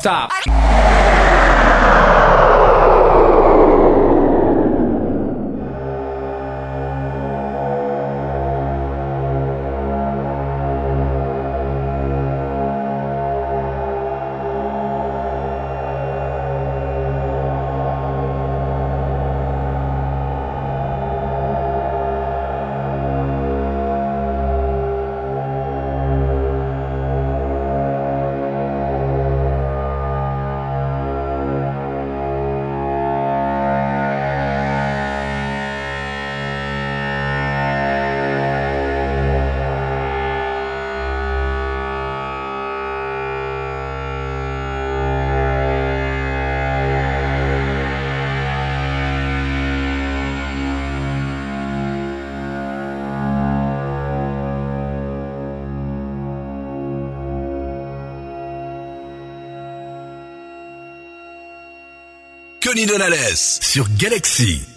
Stop. de la Laisse sur Galaxy.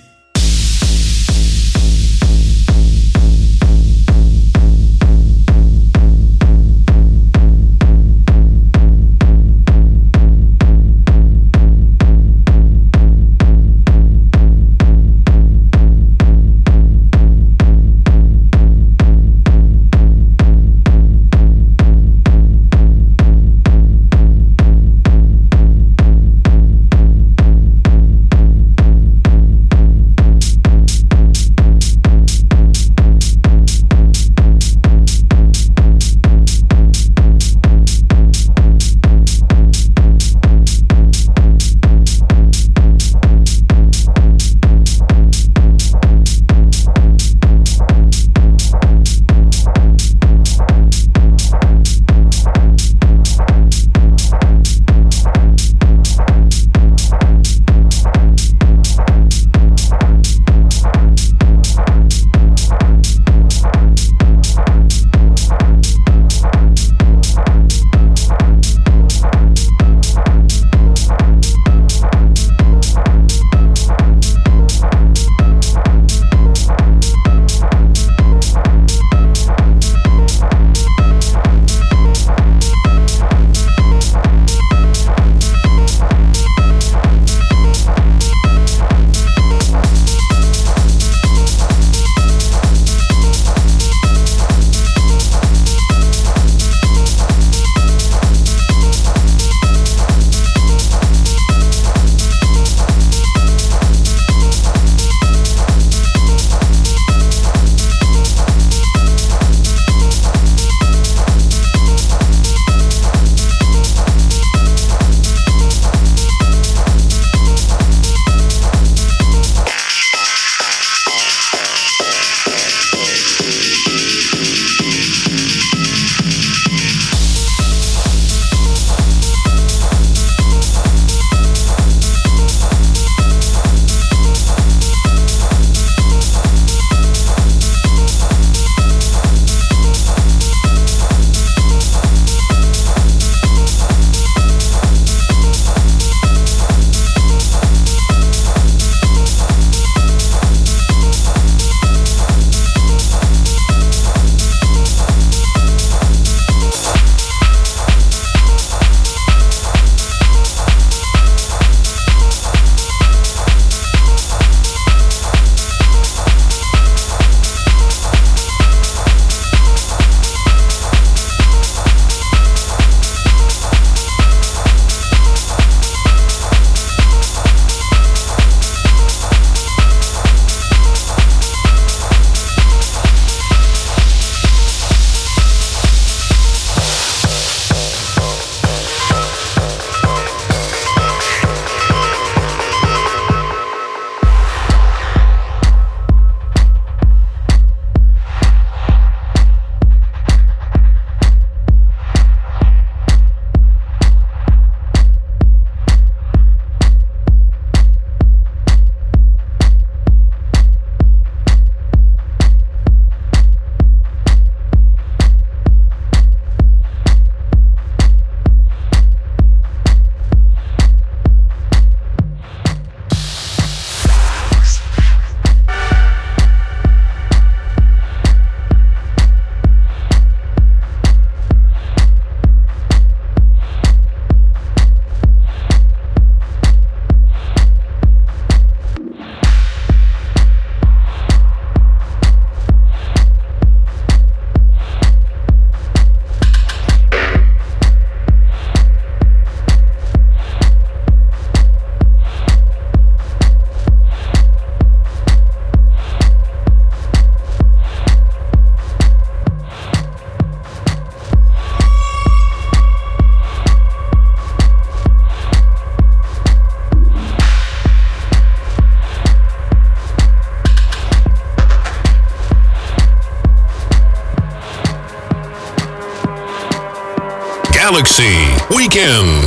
Galaxy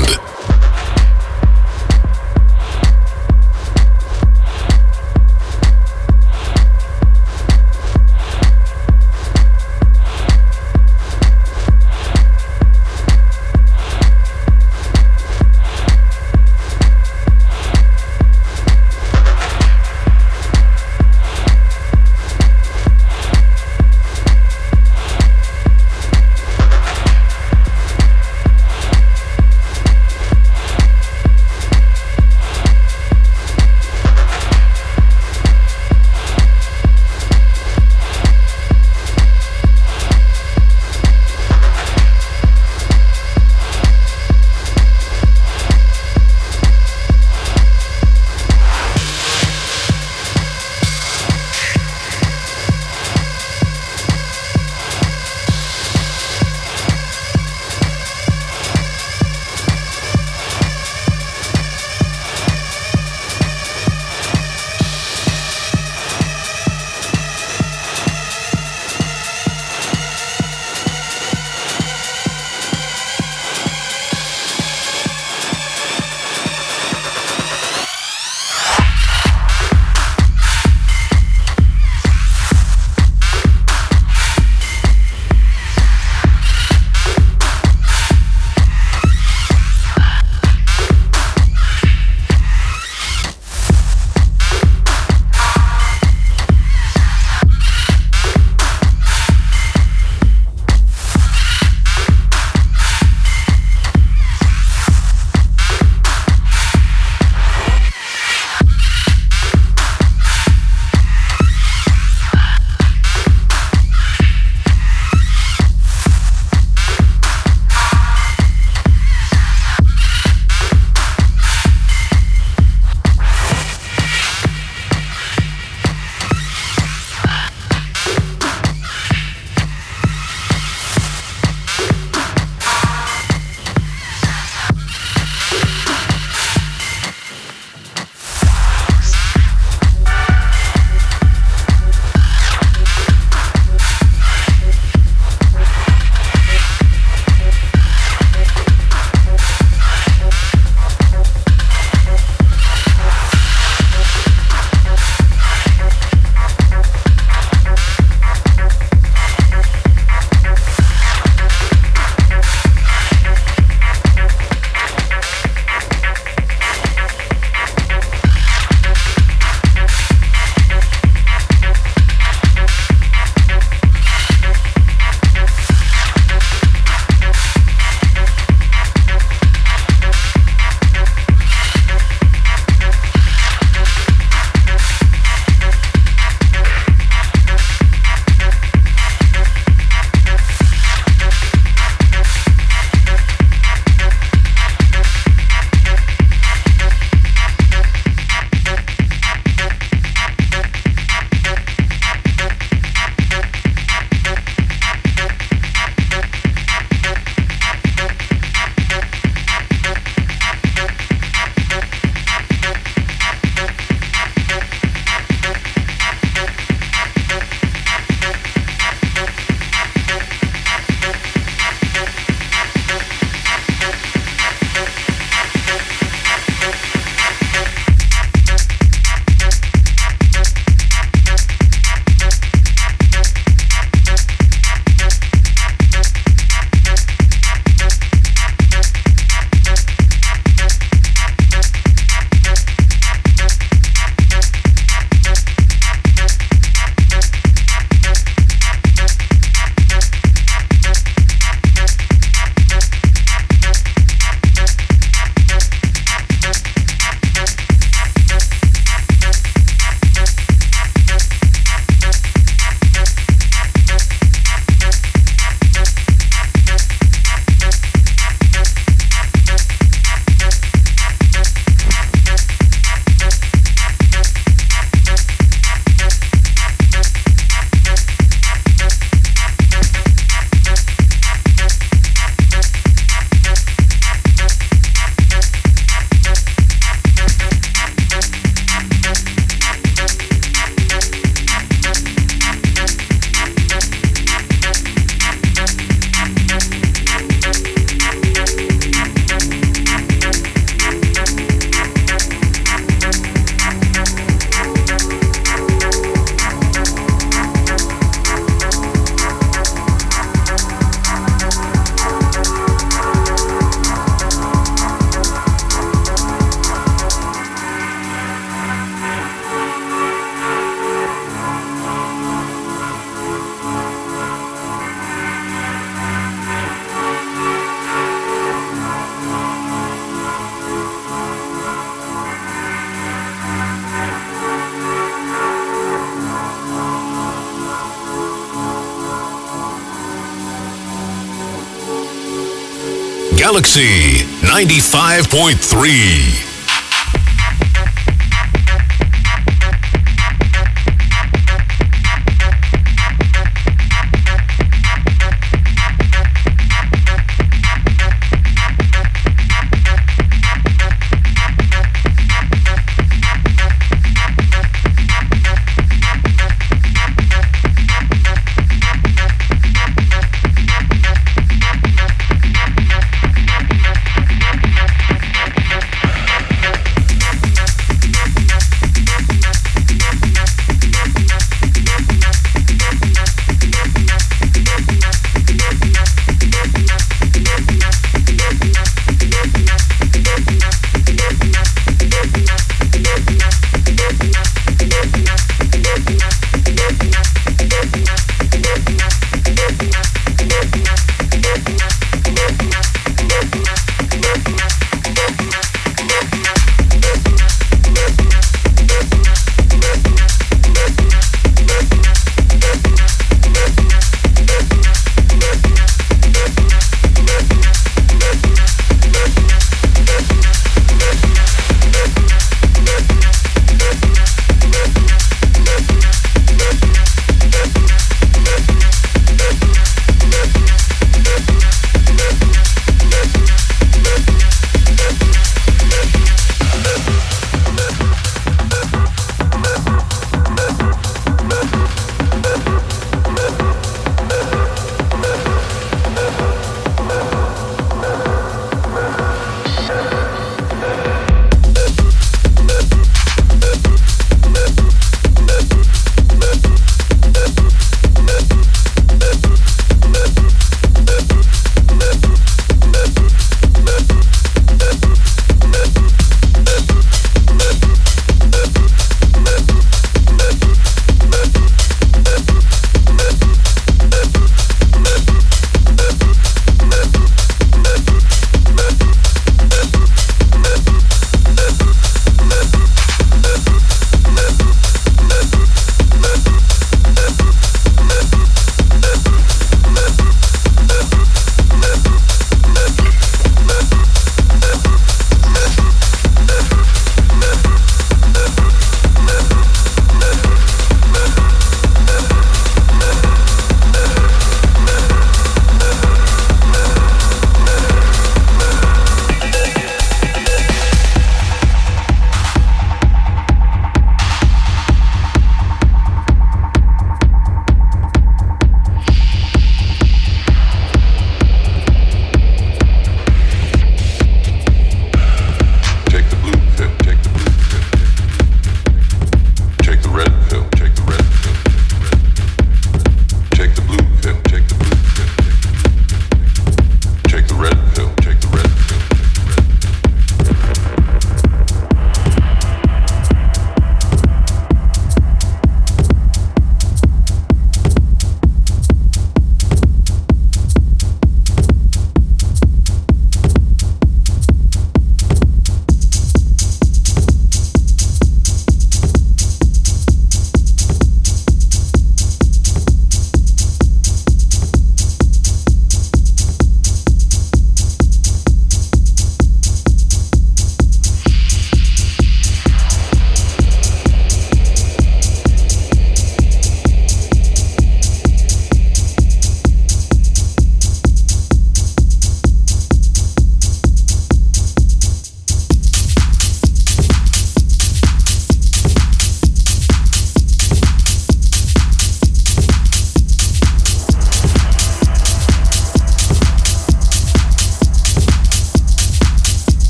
95.3.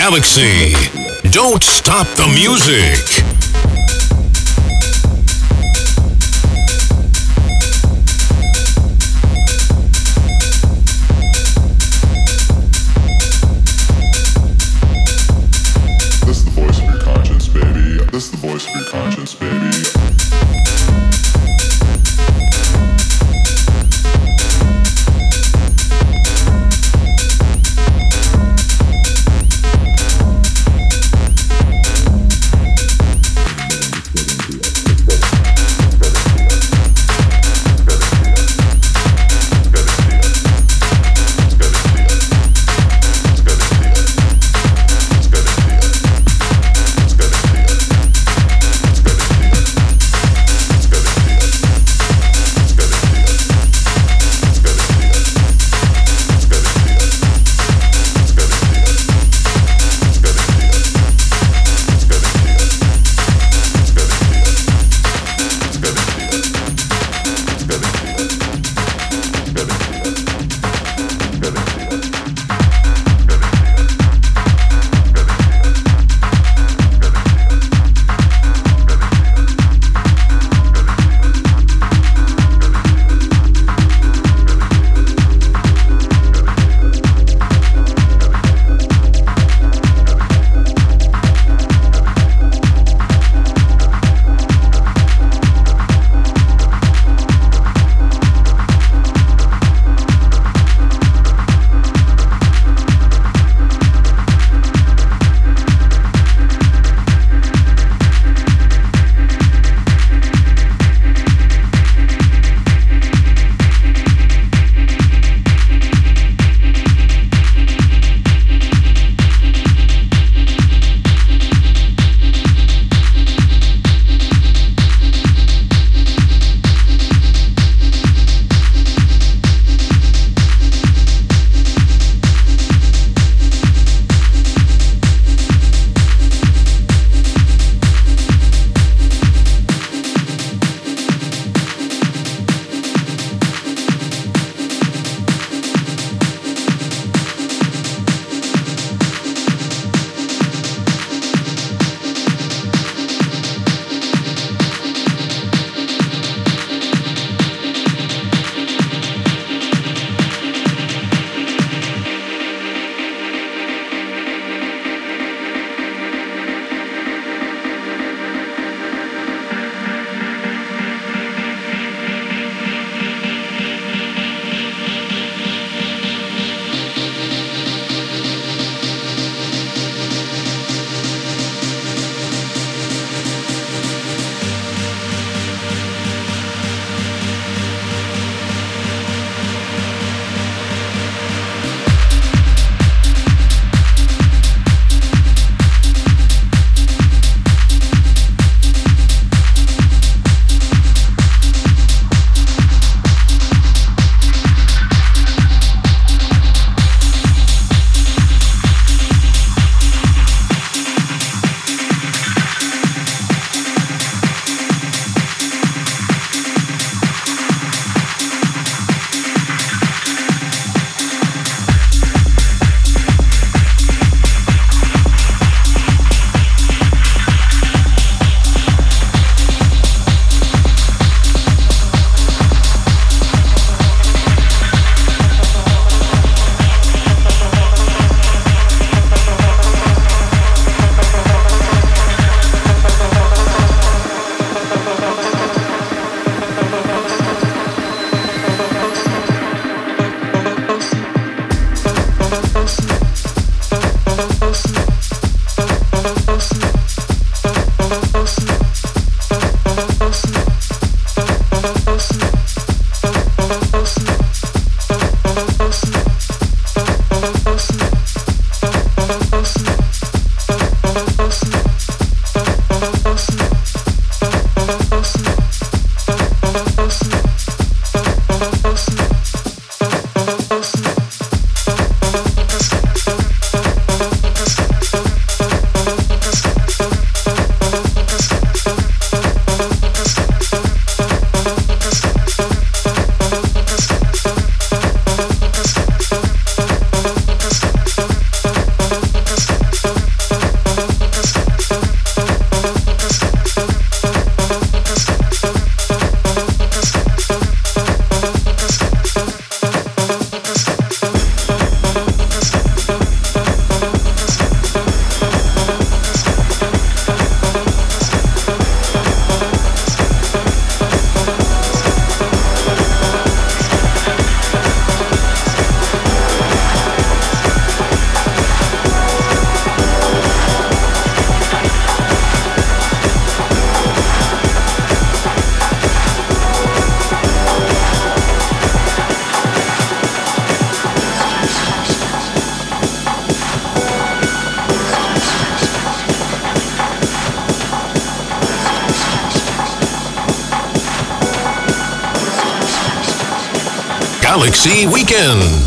Galaxy. Don't stop the music. Galaxy Weekend.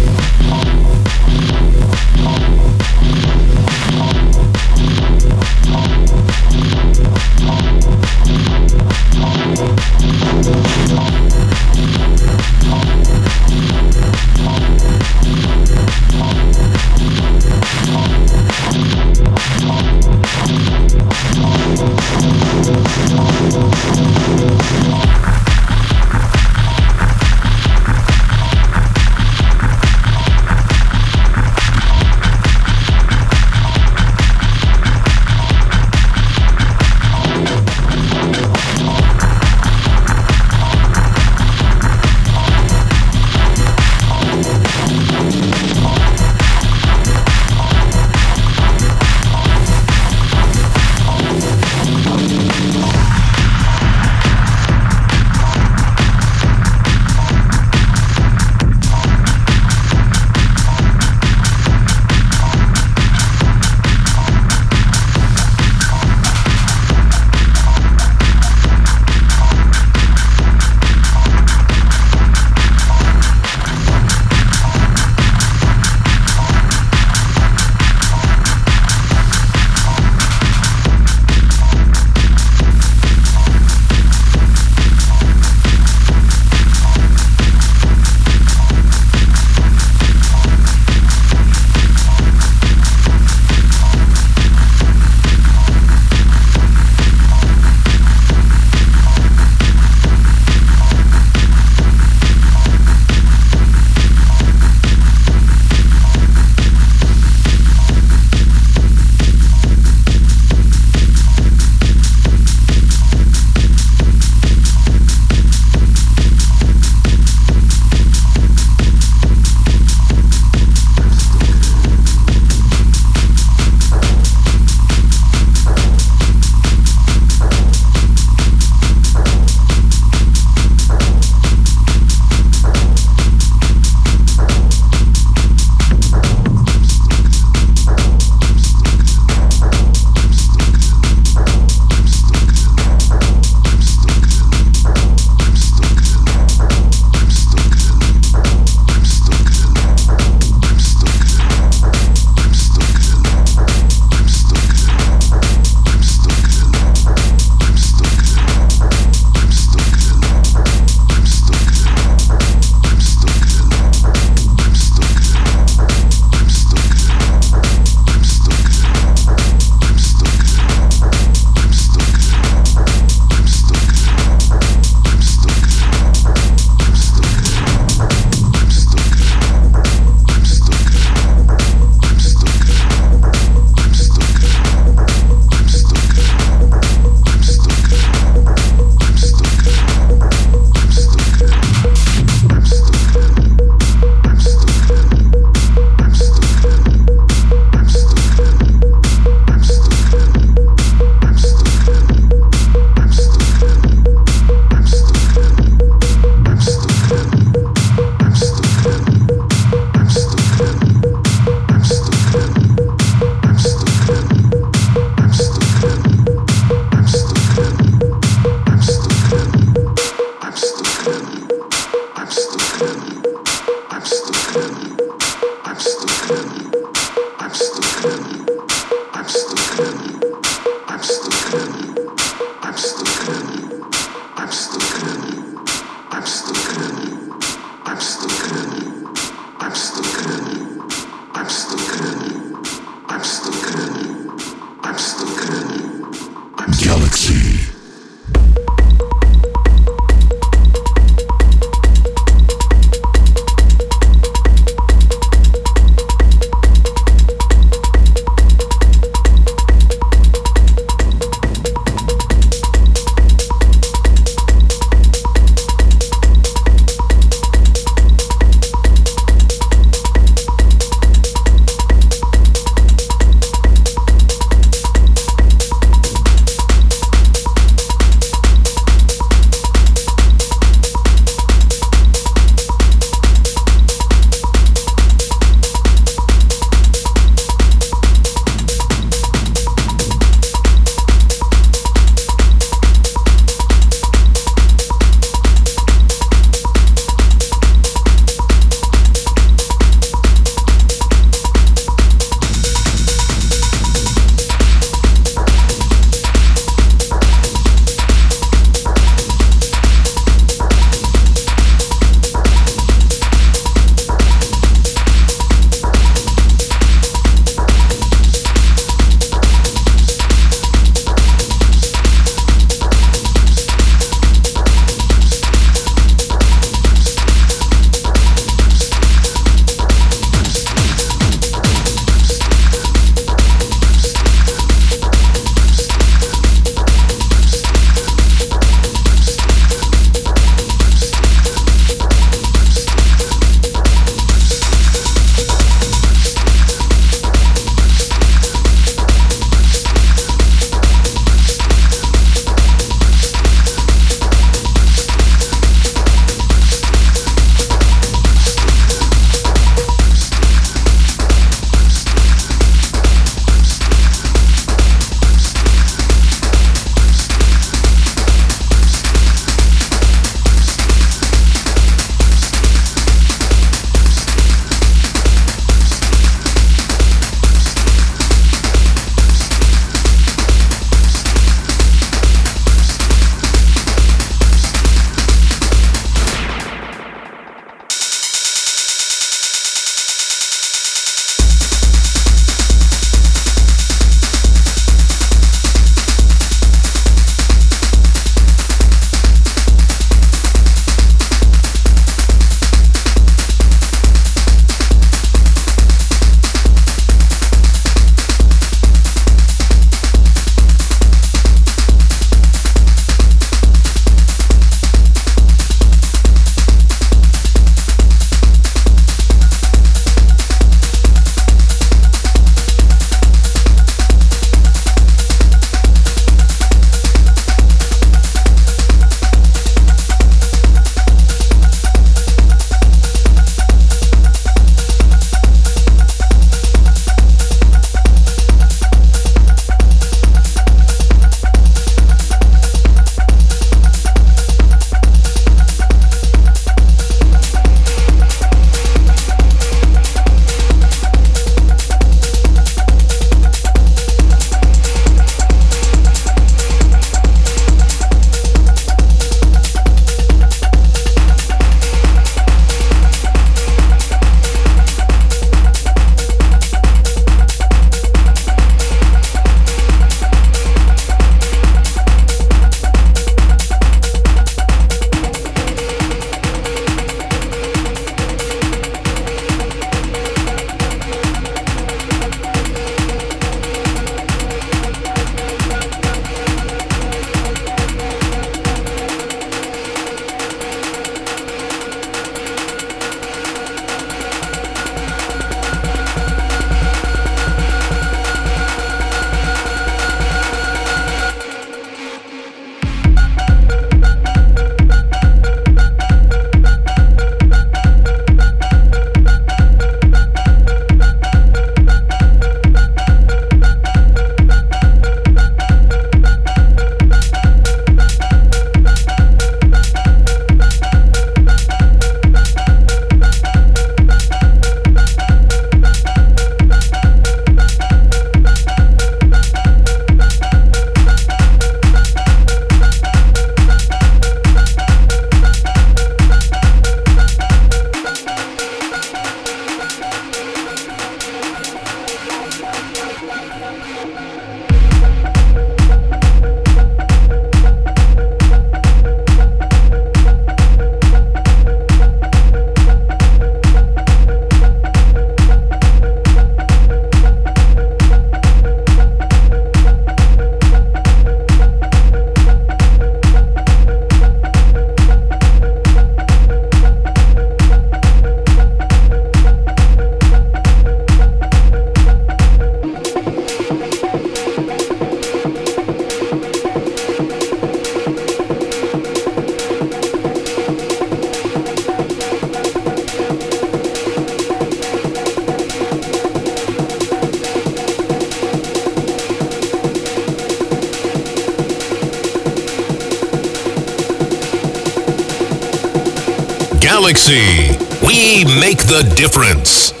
The difference.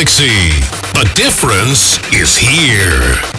Galaxie. The difference is here.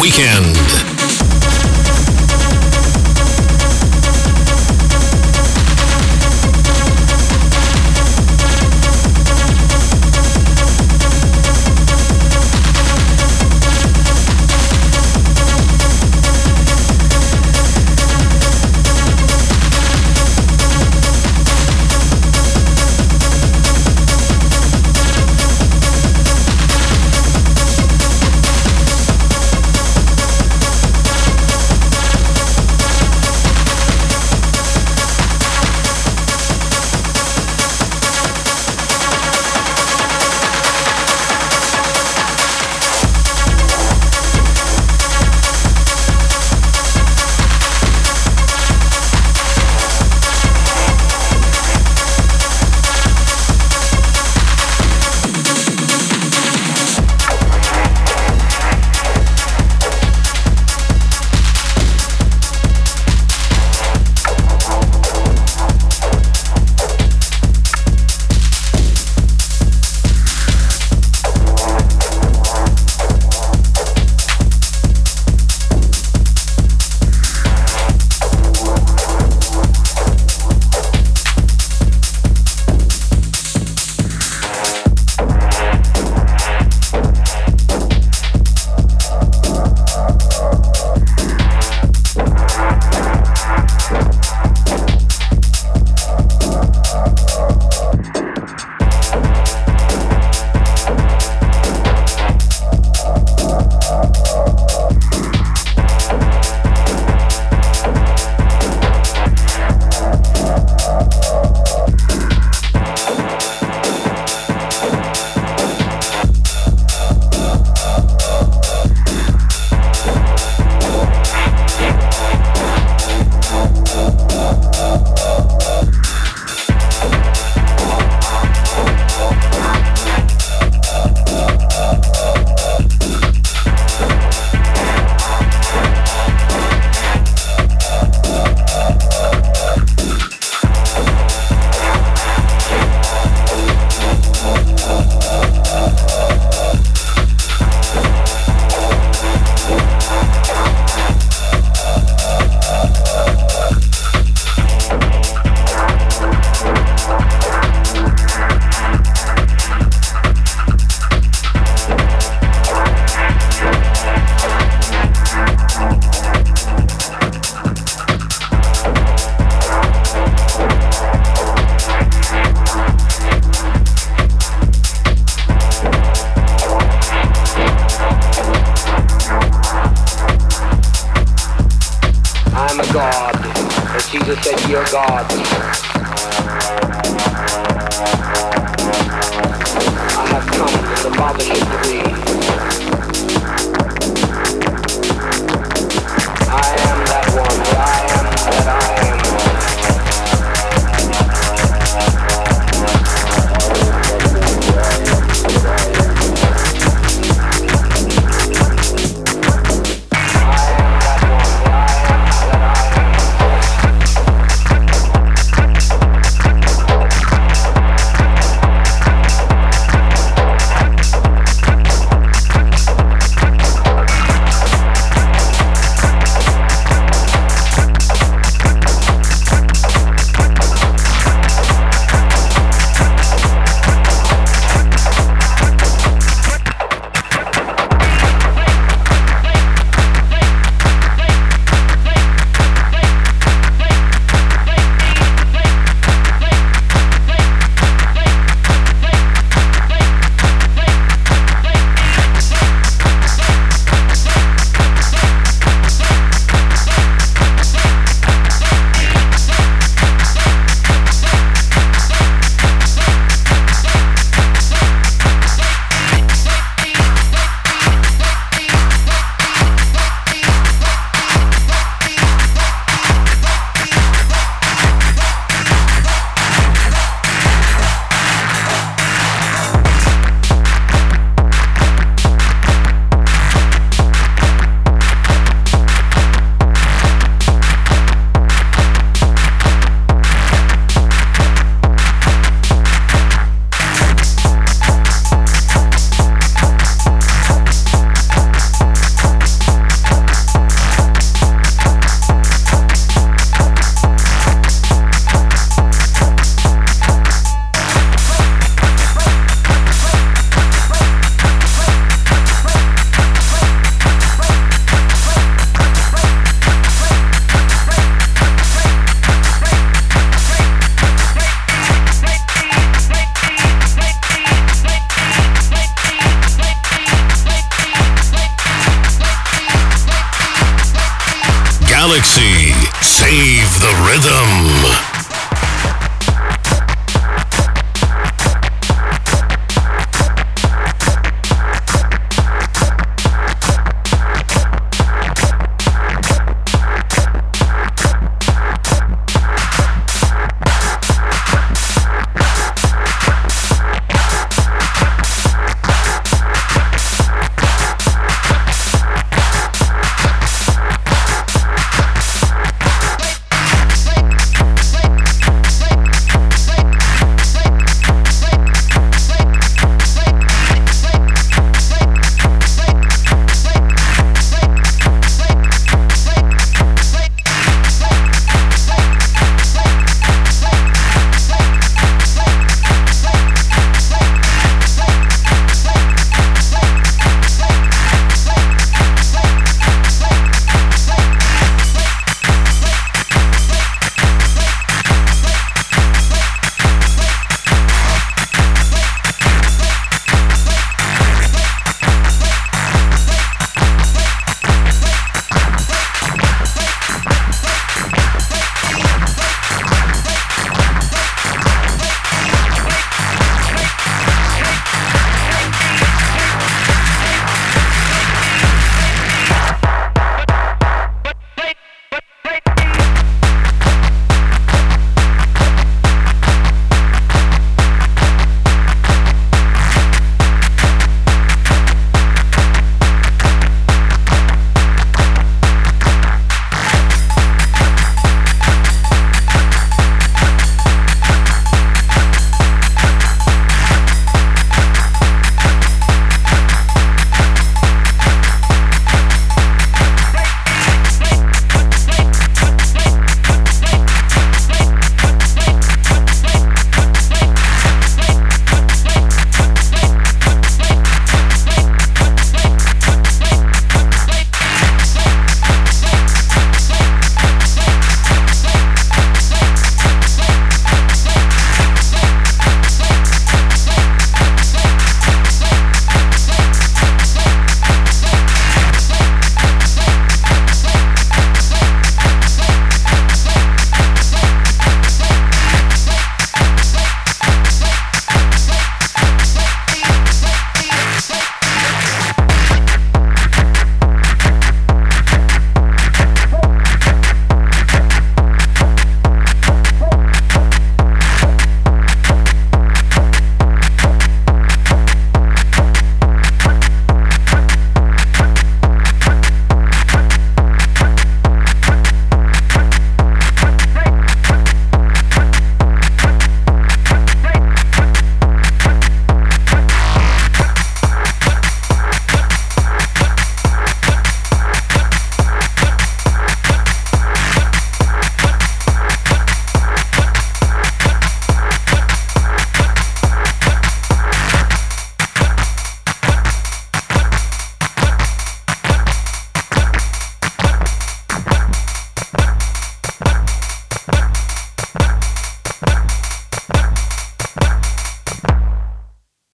Weekend.